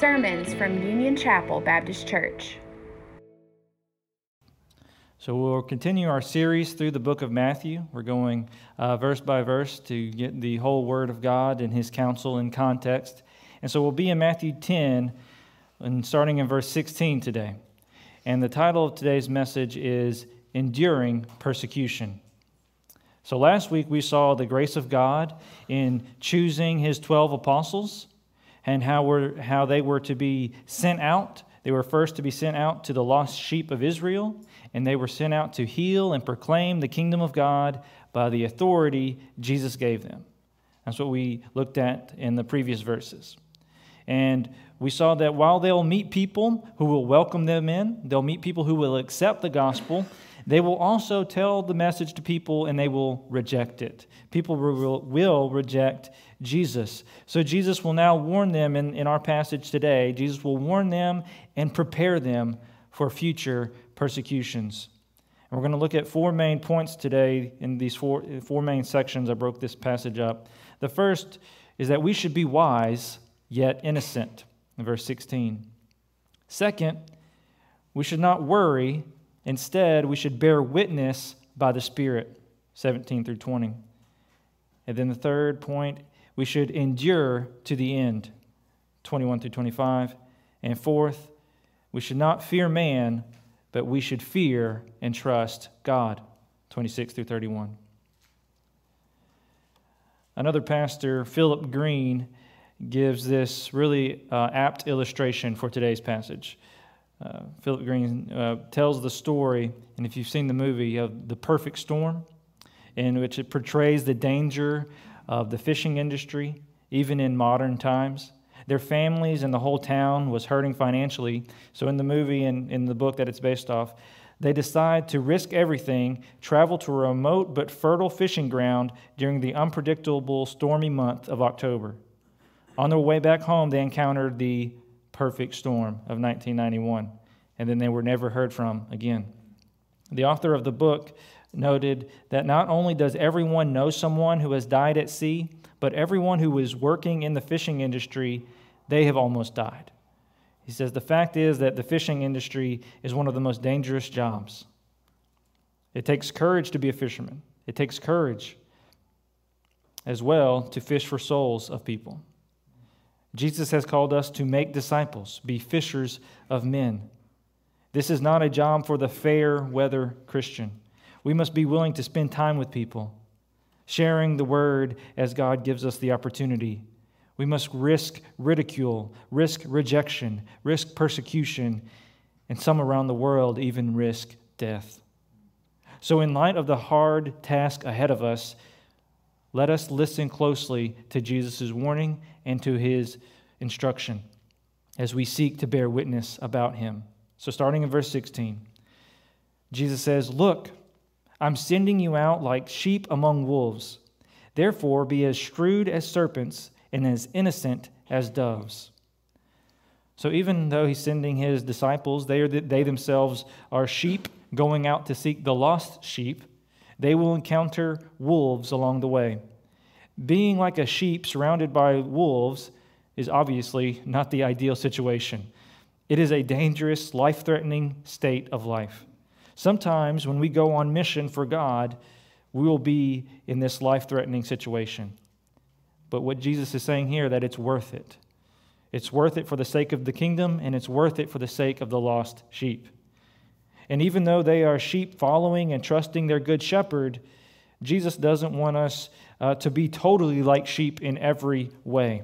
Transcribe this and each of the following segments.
Sermons from Union Chapel Baptist Church. So we'll continue our series through the book of Matthew. We're going uh, verse by verse to get the whole Word of God and His counsel in context. And so we'll be in Matthew 10 and starting in verse 16 today. And the title of today's message is Enduring Persecution. So last week we saw the grace of God in choosing His 12 apostles and how, we're, how they were to be sent out. They were first to be sent out to the lost sheep of Israel, and they were sent out to heal and proclaim the kingdom of God by the authority Jesus gave them. That's what we looked at in the previous verses. And we saw that while they'll meet people who will welcome them in, they'll meet people who will accept the gospel, they will also tell the message to people and they will reject it. People will, will reject Jesus. So Jesus will now warn them in, in our passage today. Jesus will warn them and prepare them for future persecutions. And we're going to look at four main points today in these four, four main sections. I broke this passage up. The first is that we should be wise yet innocent, in verse 16. Second, we should not worry. Instead, we should bear witness by the Spirit, 17 through 20. And then the third point, we should endure to the end, 21 through 25. And fourth, we should not fear man, but we should fear and trust God, 26 through 31. Another pastor, Philip Green, gives this really uh, apt illustration for today's passage. Uh, Philip Green uh, tells the story, and if you've seen the movie, of the perfect storm, in which it portrays the danger of the fishing industry, even in modern times. Their families and the whole town was hurting financially. So, in the movie and in the book that it's based off, they decide to risk everything, travel to a remote but fertile fishing ground during the unpredictable stormy month of October. On their way back home, they encountered the perfect storm of 1991, and then they were never heard from again. The author of the book noted that not only does everyone know someone who has died at sea, but everyone who is working in the fishing industry, they have almost died. He says the fact is that the fishing industry is one of the most dangerous jobs. It takes courage to be a fisherman, it takes courage as well to fish for souls of people. Jesus has called us to make disciples, be fishers of men. This is not a job for the fair weather Christian. We must be willing to spend time with people, sharing the word as God gives us the opportunity. We must risk ridicule, risk rejection, risk persecution, and some around the world even risk death. So, in light of the hard task ahead of us, let us listen closely to Jesus' warning and to his instruction as we seek to bear witness about him. So, starting in verse 16, Jesus says, Look, I'm sending you out like sheep among wolves. Therefore, be as shrewd as serpents and as innocent as doves. So, even though he's sending his disciples, they, are, they themselves are sheep going out to seek the lost sheep they will encounter wolves along the way. Being like a sheep surrounded by wolves is obviously not the ideal situation. It is a dangerous, life threatening state of life. Sometimes when we go on mission for God, we will be in this life threatening situation. But what Jesus is saying here that it's worth it. It's worth it for the sake of the kingdom and it's worth it for the sake of the lost sheep. And even though they are sheep following and trusting their good shepherd, Jesus doesn't want us uh, to be totally like sheep in every way.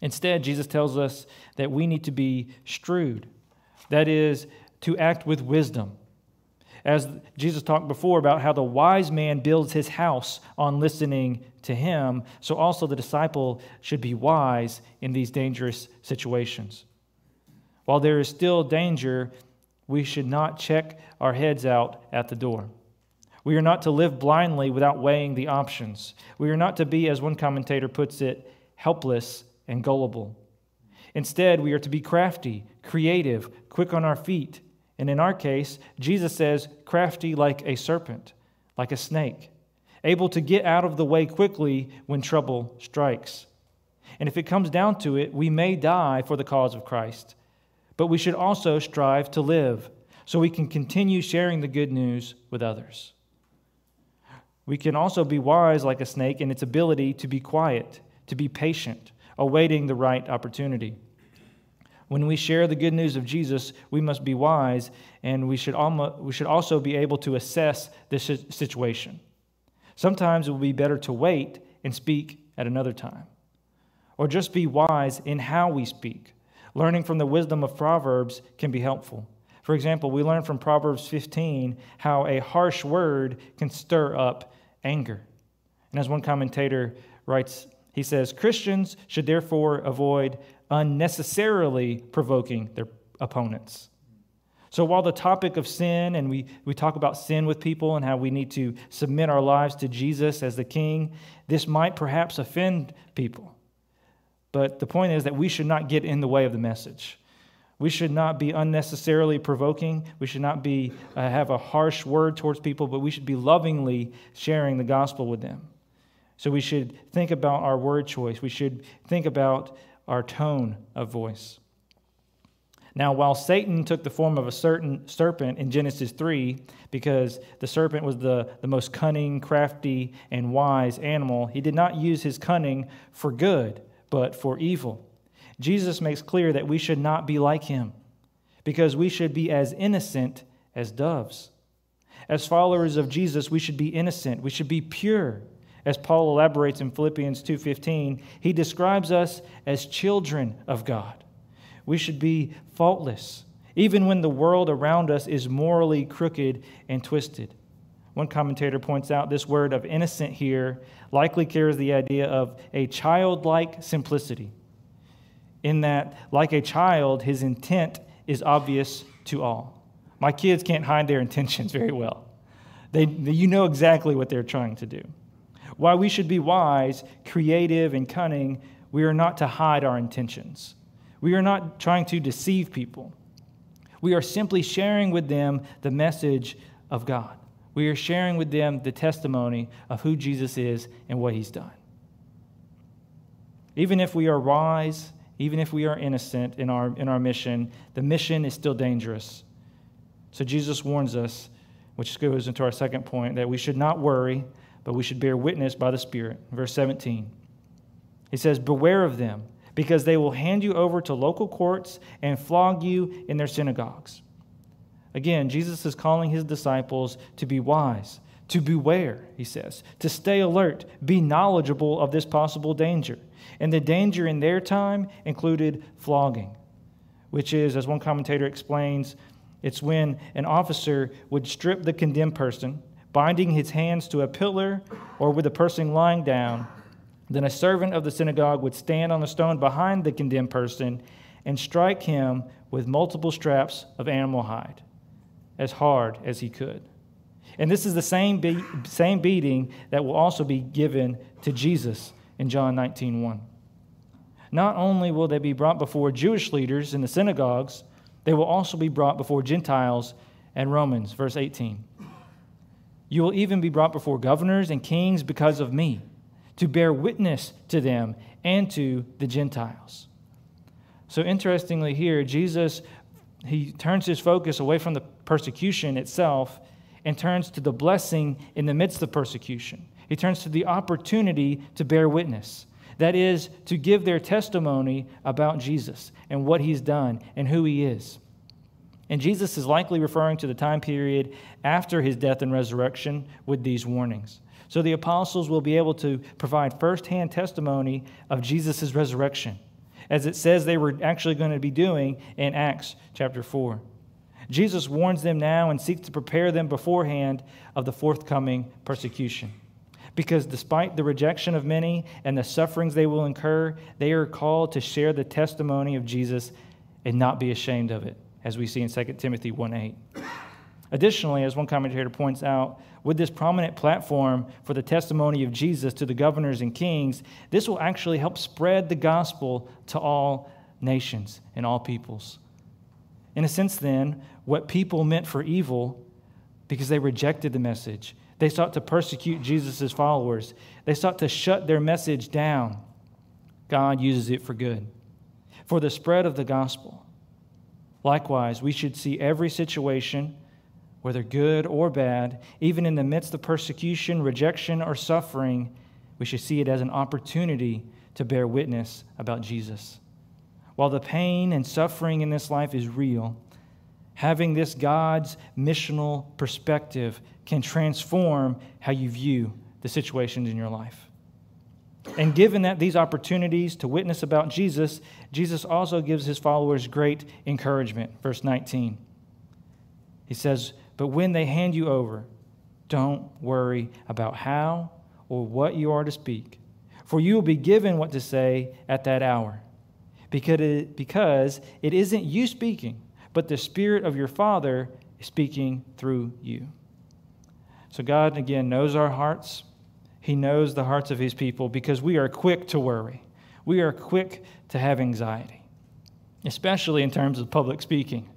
Instead, Jesus tells us that we need to be shrewd, that is, to act with wisdom. As Jesus talked before about how the wise man builds his house on listening to him, so also the disciple should be wise in these dangerous situations. While there is still danger, we should not check our heads out at the door. We are not to live blindly without weighing the options. We are not to be, as one commentator puts it, helpless and gullible. Instead, we are to be crafty, creative, quick on our feet. And in our case, Jesus says, crafty like a serpent, like a snake, able to get out of the way quickly when trouble strikes. And if it comes down to it, we may die for the cause of Christ. But we should also strive to live so we can continue sharing the good news with others. We can also be wise like a snake in its ability to be quiet, to be patient, awaiting the right opportunity. When we share the good news of Jesus, we must be wise, and we should, we should also be able to assess the situation. Sometimes it will be better to wait and speak at another time, or just be wise in how we speak. Learning from the wisdom of Proverbs can be helpful. For example, we learn from Proverbs 15 how a harsh word can stir up anger. And as one commentator writes, he says Christians should therefore avoid unnecessarily provoking their opponents. So, while the topic of sin, and we, we talk about sin with people and how we need to submit our lives to Jesus as the King, this might perhaps offend people. But the point is that we should not get in the way of the message. We should not be unnecessarily provoking. We should not be, uh, have a harsh word towards people, but we should be lovingly sharing the gospel with them. So we should think about our word choice. We should think about our tone of voice. Now, while Satan took the form of a certain serpent in Genesis 3, because the serpent was the, the most cunning, crafty, and wise animal, he did not use his cunning for good, but for evil. Jesus makes clear that we should not be like him because we should be as innocent as doves. As followers of Jesus, we should be innocent, we should be pure. As Paul elaborates in Philippians 2:15, he describes us as children of God. We should be faultless, even when the world around us is morally crooked and twisted. One commentator points out this word of innocent here likely carries the idea of a childlike simplicity in that, like a child, his intent is obvious to all. My kids can't hide their intentions very well. They, you know exactly what they're trying to do. While we should be wise, creative, and cunning, we are not to hide our intentions. We are not trying to deceive people. We are simply sharing with them the message of God. We are sharing with them the testimony of who Jesus is and what he's done. Even if we are wise even if we are innocent in our, in our mission, the mission is still dangerous. So Jesus warns us, which goes into our second point, that we should not worry, but we should bear witness by the Spirit. Verse 17. He says, Beware of them, because they will hand you over to local courts and flog you in their synagogues. Again, Jesus is calling his disciples to be wise, to beware, he says, to stay alert, be knowledgeable of this possible danger. And the danger in their time included flogging, which is, as one commentator explains, it's when an officer would strip the condemned person, binding his hands to a pillar or with a person lying down. Then a servant of the synagogue would stand on the stone behind the condemned person and strike him with multiple straps of animal hide as hard as he could. And this is the same, be- same beating that will also be given to Jesus in John 19 1. Not only will they be brought before Jewish leaders in the synagogues, they will also be brought before Gentiles and Romans, verse 18. You will even be brought before governors and kings because of me, to bear witness to them and to the Gentiles. So interestingly here, Jesus he turns his focus away from the persecution itself and turns to the blessing in the midst of persecution. He turns to the opportunity to bear witness. That is, to give their testimony about Jesus and what he's done and who he is. And Jesus is likely referring to the time period after his death and resurrection with these warnings. So the apostles will be able to provide firsthand testimony of Jesus' resurrection, as it says they were actually going to be doing in Acts chapter 4. Jesus warns them now and seeks to prepare them beforehand of the forthcoming persecution. Because despite the rejection of many and the sufferings they will incur, they are called to share the testimony of Jesus and not be ashamed of it, as we see in 2 Timothy 1 8. Additionally, as one commentator points out, with this prominent platform for the testimony of Jesus to the governors and kings, this will actually help spread the gospel to all nations and all peoples. In a sense, then, what people meant for evil because they rejected the message. They sought to persecute Jesus' followers. They sought to shut their message down. God uses it for good, for the spread of the gospel. Likewise, we should see every situation, whether good or bad, even in the midst of persecution, rejection, or suffering, we should see it as an opportunity to bear witness about Jesus. While the pain and suffering in this life is real, having this God's missional perspective can transform how you view the situations in your life. And given that these opportunities to witness about Jesus, Jesus also gives his followers great encouragement. Verse 19. He says, But when they hand you over, don't worry about how or what you are to speak, for you will be given what to say at that hour. Because it, because it isn't you speaking, but the Spirit of your Father is speaking through you. So, God, again, knows our hearts. He knows the hearts of His people because we are quick to worry. We are quick to have anxiety, especially in terms of public speaking.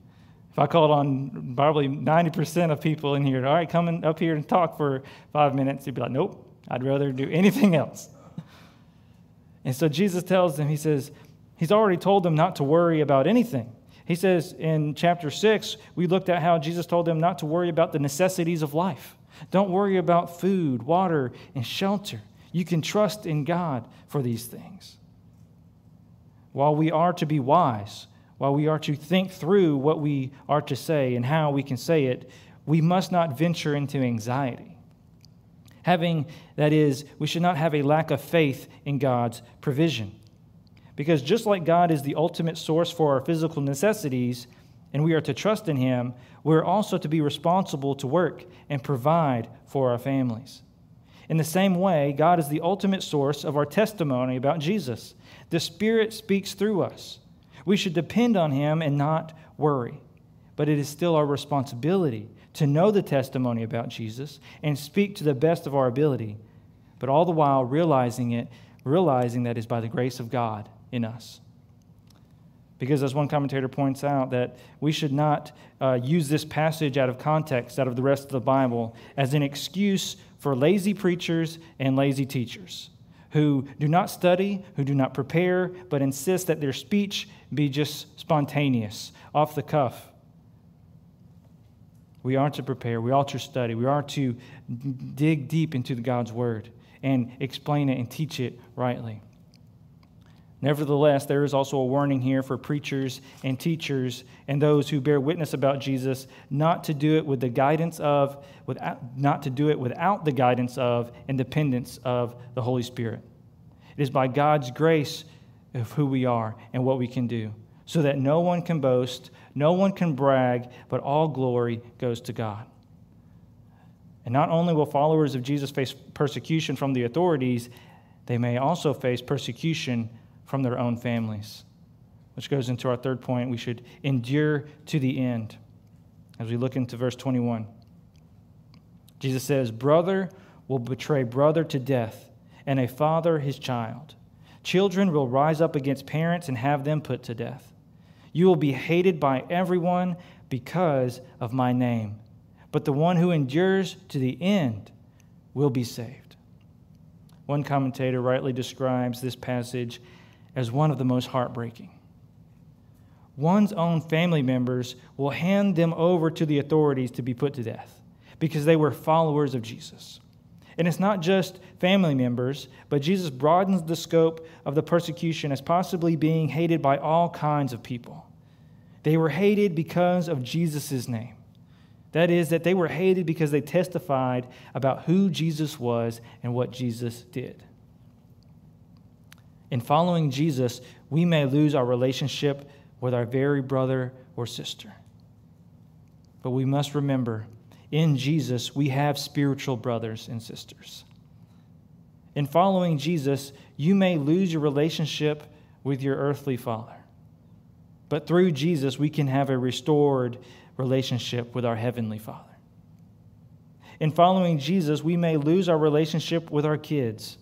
If I called on probably 90% of people in here, all right, coming up here and talk for five minutes, you'd be like, nope, I'd rather do anything else. And so Jesus tells them, He says, He's already told them not to worry about anything. He says in chapter 6, we looked at how Jesus told them not to worry about the necessities of life. Don't worry about food, water, and shelter. You can trust in God for these things. While we are to be wise, while we are to think through what we are to say and how we can say it, we must not venture into anxiety. Having, that is, we should not have a lack of faith in God's provision. Because just like God is the ultimate source for our physical necessities, and we are to trust in Him, we're also to be responsible to work and provide for our families. In the same way, God is the ultimate source of our testimony about Jesus. The Spirit speaks through us. We should depend on Him and not worry. But it is still our responsibility to know the testimony about Jesus and speak to the best of our ability, but all the while realizing it, realizing that is by the grace of God in us. Because, as one commentator points out, that we should not uh, use this passage out of context, out of the rest of the Bible, as an excuse for lazy preachers and lazy teachers who do not study, who do not prepare, but insist that their speech be just spontaneous, off the cuff. We are to prepare, we are to study, we are to dig deep into God's Word and explain it and teach it rightly. Nevertheless, there is also a warning here for preachers and teachers and those who bear witness about Jesus not to do it with the guidance of, without, not to do it without the guidance of and dependence of the Holy Spirit. It is by God's grace of who we are and what we can do, so that no one can boast, no one can brag, but all glory goes to God. And not only will followers of Jesus face persecution from the authorities, they may also face persecution from their own families. Which goes into our third point. We should endure to the end. As we look into verse 21, Jesus says, Brother will betray brother to death, and a father his child. Children will rise up against parents and have them put to death. You will be hated by everyone because of my name, but the one who endures to the end will be saved. One commentator rightly describes this passage as one of the most heartbreaking. One's own family members will hand them over to the authorities to be put to death because they were followers of Jesus. And it's not just family members, but Jesus broadens the scope of the persecution as possibly being hated by all kinds of people. They were hated because of Jesus' name. That is, that they were hated because they testified about who Jesus was and what Jesus did. In following Jesus, we may lose our relationship with our very brother or sister. But we must remember in Jesus, we have spiritual brothers and sisters. In following Jesus, you may lose your relationship with your earthly father. But through Jesus, we can have a restored relationship with our heavenly Father. In following Jesus, we may lose our relationship with our kids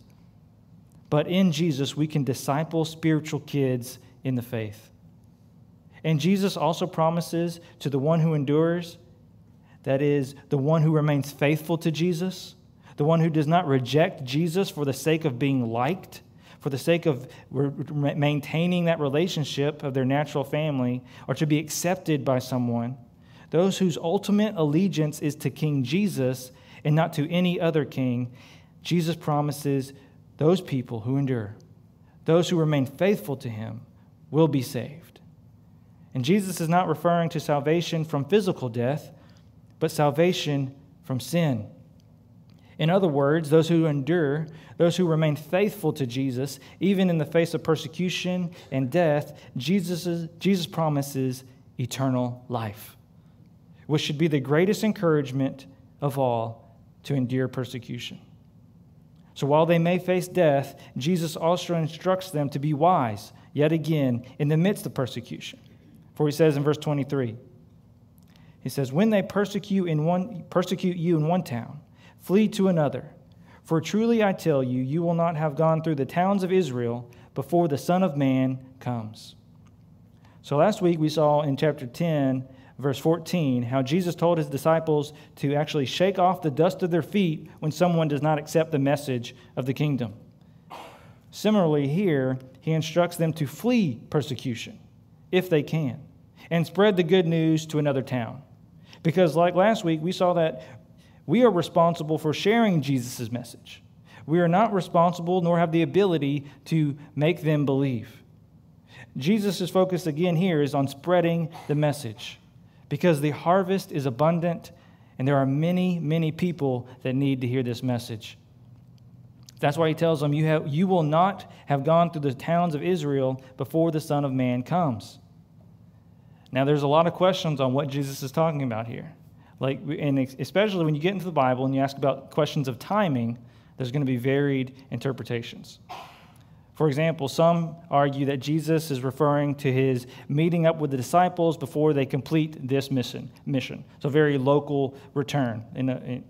but in Jesus, we can disciple spiritual kids in the faith. And Jesus also promises to the one who endures, that is, the one who remains faithful to Jesus, the one who does not reject Jesus for the sake of being liked, for the sake of maintaining that relationship of their natural family or to be accepted by someone, those whose ultimate allegiance is to King Jesus and not to any other king, Jesus promises those people who endure, those who remain faithful to him, will be saved. And Jesus is not referring to salvation from physical death, but salvation from sin. In other words, those who endure, those who remain faithful to Jesus, even in the face of persecution and death, Jesus, Jesus promises eternal life, which should be the greatest encouragement of all to endure persecution. So while they may face death, Jesus also instructs them to be wise, yet again, in the midst of persecution. For he says in verse 23, he says, When they persecute, in one, persecute you in one town, flee to another. For truly I tell you, you will not have gone through the towns of Israel before the Son of Man comes. So last week we saw in chapter 10, verse 14, how Jesus told his disciples to actually shake off the dust of their feet when someone does not accept the message of the kingdom. Similarly, here, he instructs them to flee persecution if they can and spread the good news to another town. Because, like last week, we saw that we are responsible for sharing Jesus' message. We are not responsible nor have the ability to make them believe. Jesus' focus again here is on spreading the message because the harvest is abundant and there are many, many people that need to hear this message. That's why he tells them, you, have, you will not have gone through the towns of Israel before the Son of Man comes. Now, there's a lot of questions on what Jesus is talking about here. Like, and especially when you get into the Bible and you ask about questions of timing, there's going to be varied interpretations. For example, some argue that Jesus is referring to his meeting up with the disciples before they complete this mission. mission. So, very local return. In a, in,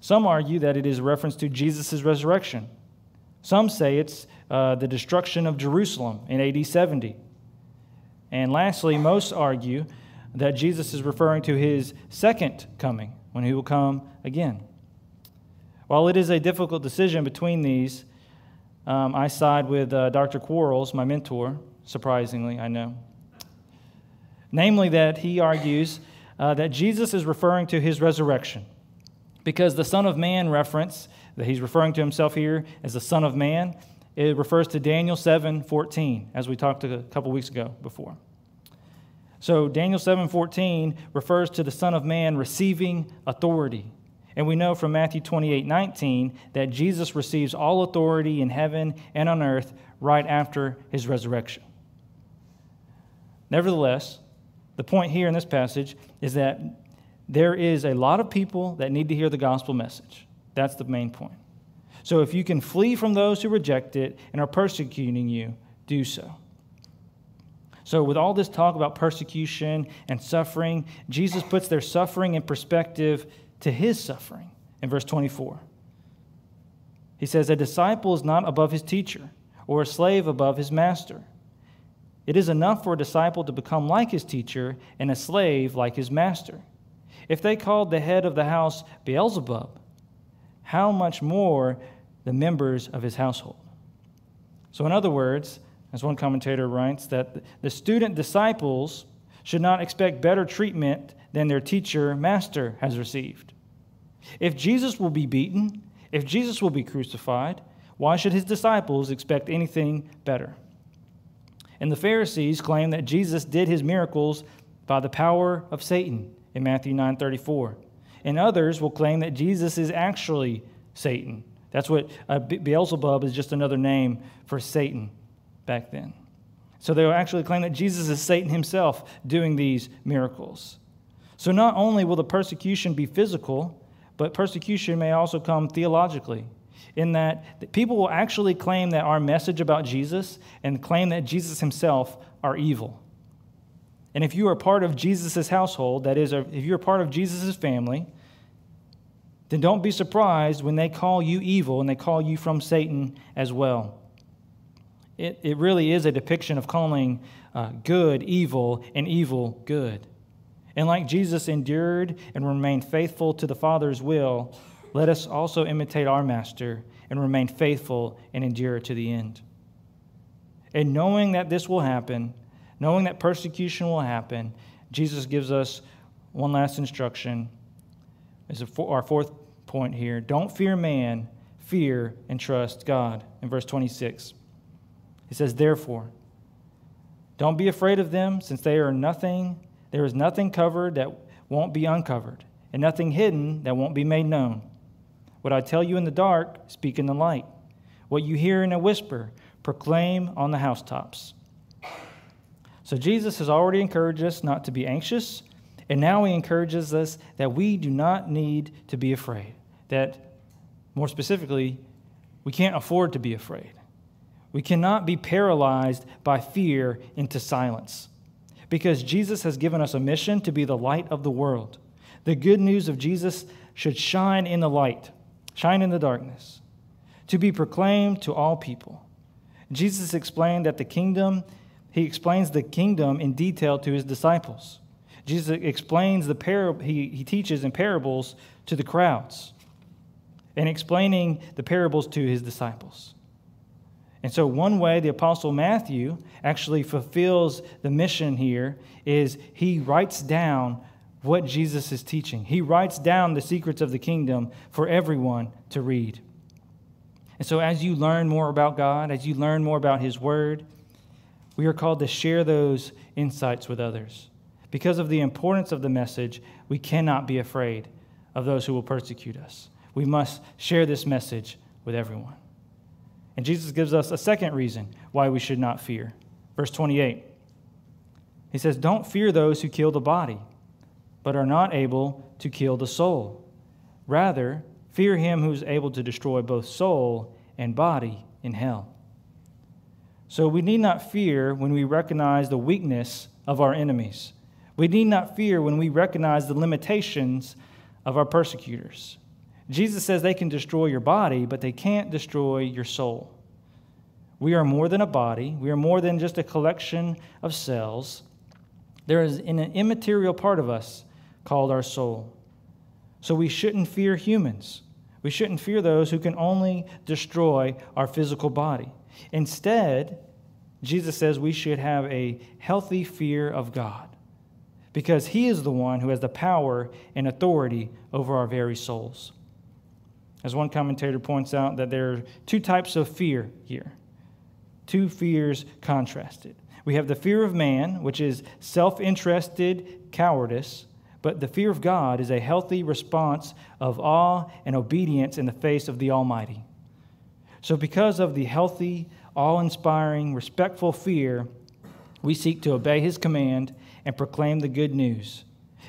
some argue that it is a reference to Jesus' resurrection. Some say it's uh, the destruction of Jerusalem in AD 70. And lastly, most argue that Jesus is referring to his second coming, when he will come again. While it is a difficult decision between these, um, I side with uh, Dr. Quarles, my mentor, surprisingly, I know. Namely, that he argues uh, that Jesus is referring to his resurrection, because the Son of Man reference that he's referring to himself here as the Son of Man, it refers to Daniel 7 14, as we talked a couple weeks ago before. So Daniel 7:14 refers to the Son of Man receiving authority. And we know from Matthew 28 19 that Jesus receives all authority in heaven and on earth right after his resurrection. Nevertheless, the point here in this passage is that there is a lot of people that need to hear the gospel message. That's the main point. So if you can flee from those who reject it and are persecuting you, do so. So, with all this talk about persecution and suffering, Jesus puts their suffering in perspective to his suffering in verse 24. He says, A disciple is not above his teacher, or a slave above his master. It is enough for a disciple to become like his teacher and a slave like his master. If they called the head of the house Beelzebub, how much more the members of his household? So, in other words, as one commentator writes, that the student disciples should not expect better treatment than their teacher master has received. If Jesus will be beaten, if Jesus will be crucified, why should his disciples expect anything better? And the Pharisees claim that Jesus did his miracles by the power of Satan in Matthew 9:34. And others will claim that Jesus is actually Satan. That's what uh, Beelzebub is just another name for Satan back then. So they will actually claim that Jesus is Satan himself doing these miracles. So not only will the persecution be physical, but persecution may also come theologically, in that people will actually claim that our message about Jesus and claim that Jesus himself are evil. And if you are part of Jesus' household, that is, if you're part of Jesus' family, then don't be surprised when they call you evil and they call you from Satan as well. It, it really is a depiction of calling uh, good evil and evil good. And like Jesus endured and remained faithful to the Father's will, let us also imitate our Master and remain faithful and endure to the end. And knowing that this will happen, knowing that persecution will happen, Jesus gives us one last instruction. Is our fourth point here. Don't fear man, fear and trust God. In verse 26, he says, Therefore, don't be afraid of them, since they are nothing, there is nothing covered that won't be uncovered, and nothing hidden that won't be made known. What I tell you in the dark, speak in the light. What you hear in a whisper, proclaim on the housetops. So Jesus has already encouraged us not to be anxious, and now he encourages us that we do not need to be afraid. That, more specifically, we can't afford to be afraid. We cannot be paralyzed by fear into silence because Jesus has given us a mission to be the light of the world. The good news of Jesus should shine in the light, shine in the darkness, to be proclaimed to all people. Jesus explained that the kingdom, he explains the kingdom in detail to his disciples. Jesus explains the parable, he, he teaches in parables to the crowds and explaining the parables to his disciples. And so, one way the Apostle Matthew actually fulfills the mission here is he writes down what Jesus is teaching. He writes down the secrets of the kingdom for everyone to read. And so, as you learn more about God, as you learn more about His Word, we are called to share those insights with others. Because of the importance of the message, we cannot be afraid of those who will persecute us. We must share this message with everyone. And Jesus gives us a second reason why we should not fear. Verse 28. He says, Don't fear those who kill the body, but are not able to kill the soul. Rather, fear him who is able to destroy both soul and body in hell. So we need not fear when we recognize the weakness of our enemies. We need not fear when we recognize the limitations of our persecutors. Jesus says they can destroy your body, but they can't destroy your soul. We are more than a body, we are more than just a collection of cells. There is an immaterial part of us called our soul. So we shouldn't fear humans. We shouldn't fear those who can only destroy our physical body. Instead, Jesus says we should have a healthy fear of God because He is the one who has the power and authority over our very souls. As one commentator points out, that there are two types of fear here, two fears contrasted. We have the fear of man, which is self interested cowardice, but the fear of God is a healthy response of awe and obedience in the face of the Almighty. So, because of the healthy, awe inspiring, respectful fear, we seek to obey His command and proclaim the good news.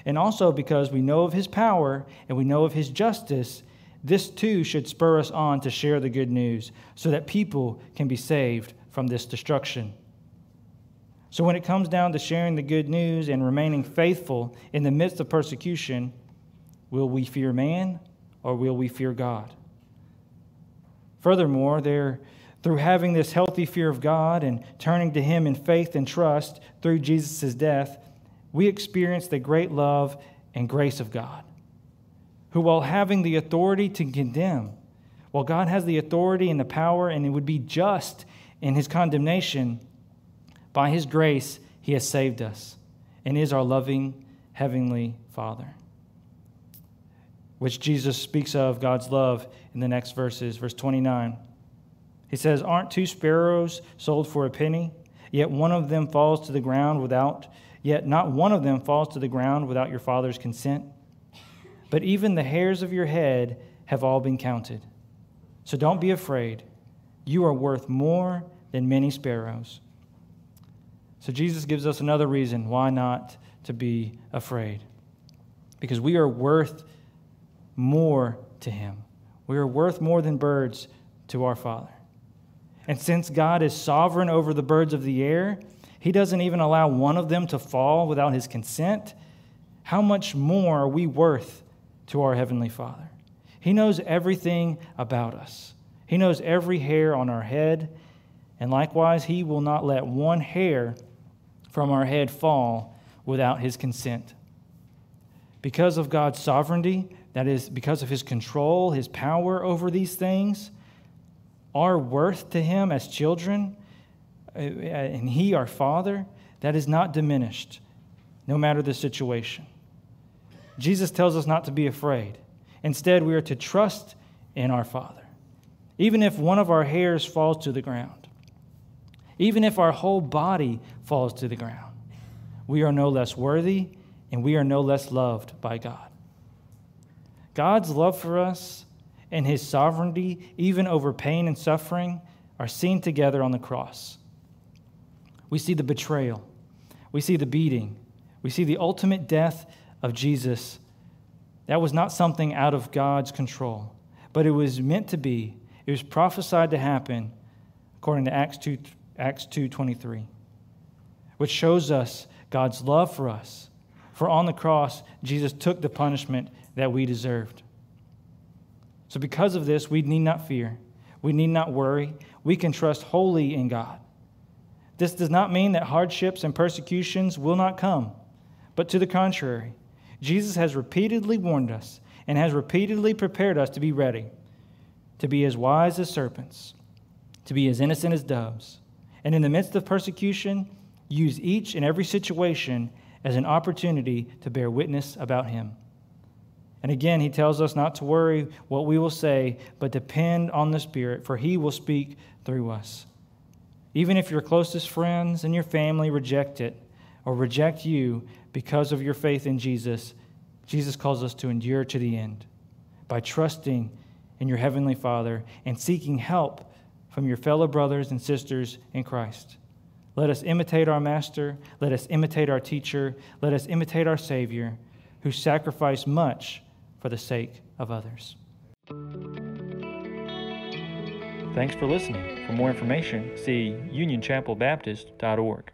And also because we know of His power and we know of His justice this too should spur us on to share the good news so that people can be saved from this destruction. So, when it comes down to sharing the good news and remaining faithful in the midst of persecution, will we fear man or will we fear God? Furthermore, there, through having this healthy fear of God and turning to Him in faith and trust through Jesus' death, we experience the great love and grace of God who, while having the authority to condemn, while God has the authority and the power and it would be just in his condemnation, by his grace, he has saved us and is our loving heavenly Father. Which Jesus speaks of God's love in the next verses, verse 29. He says, Aren't two sparrows sold for a penny? Yet one of them falls to the ground without, yet not one of them falls to the ground without your Father's consent but even the hairs of your head have all been counted. So don't be afraid. You are worth more than many sparrows. So Jesus gives us another reason why not to be afraid. Because we are worth more to Him. We are worth more than birds to our Father. And since God is sovereign over the birds of the air, He doesn't even allow one of them to fall without His consent. How much more are we worth to our Heavenly Father. He knows everything about us, He knows every hair on our head, and likewise, He will not let one hair from our head fall without His consent. because of God's sovereignty, that is, because of his control, his power over these things, our worth to him as children, uh, and he, our Father, that is not diminished, no matter the situation. Jesus tells us not to be afraid. Instead, we are to trust in our Father, even if one of our hairs falls to the ground, even if our whole body falls to the ground. We are no less worthy, and we are no less loved by God. God's love for us and his sovereignty, even over pain and suffering, are seen together on the cross. We see the betrayal, we see the beating, we see the ultimate death of Jesus. That was not something out of God's control, but it was meant to be. It was prophesied to happen according to Acts 2 Acts 2:23, which shows us God's love for us. For on the cross, Jesus took the punishment that we deserved. So, because of this, we need not fear. We need not worry. We can trust wholly in God. This does not mean that hardships and persecutions will not come, but to the contrary, Jesus has repeatedly warned us and has repeatedly prepared us to be ready, to be as wise as serpents, to be as innocent as doves, and in the midst of persecution, use each and every situation as an opportunity to bear witness about Him. And again, he tells us not to worry what we will say, but depend on the Spirit, for he will speak through us. Even if your closest friends and your family reject it or reject you because of your faith in Jesus, Jesus calls us to endure to the end by trusting in your Heavenly Father and seeking help from your fellow brothers and sisters in Christ. Let us imitate our Master. Let us imitate our teacher. Let us imitate our Savior, who sacrificed much for the sake of others. Thanks for listening. For more information, see unionchapelbaptist.org.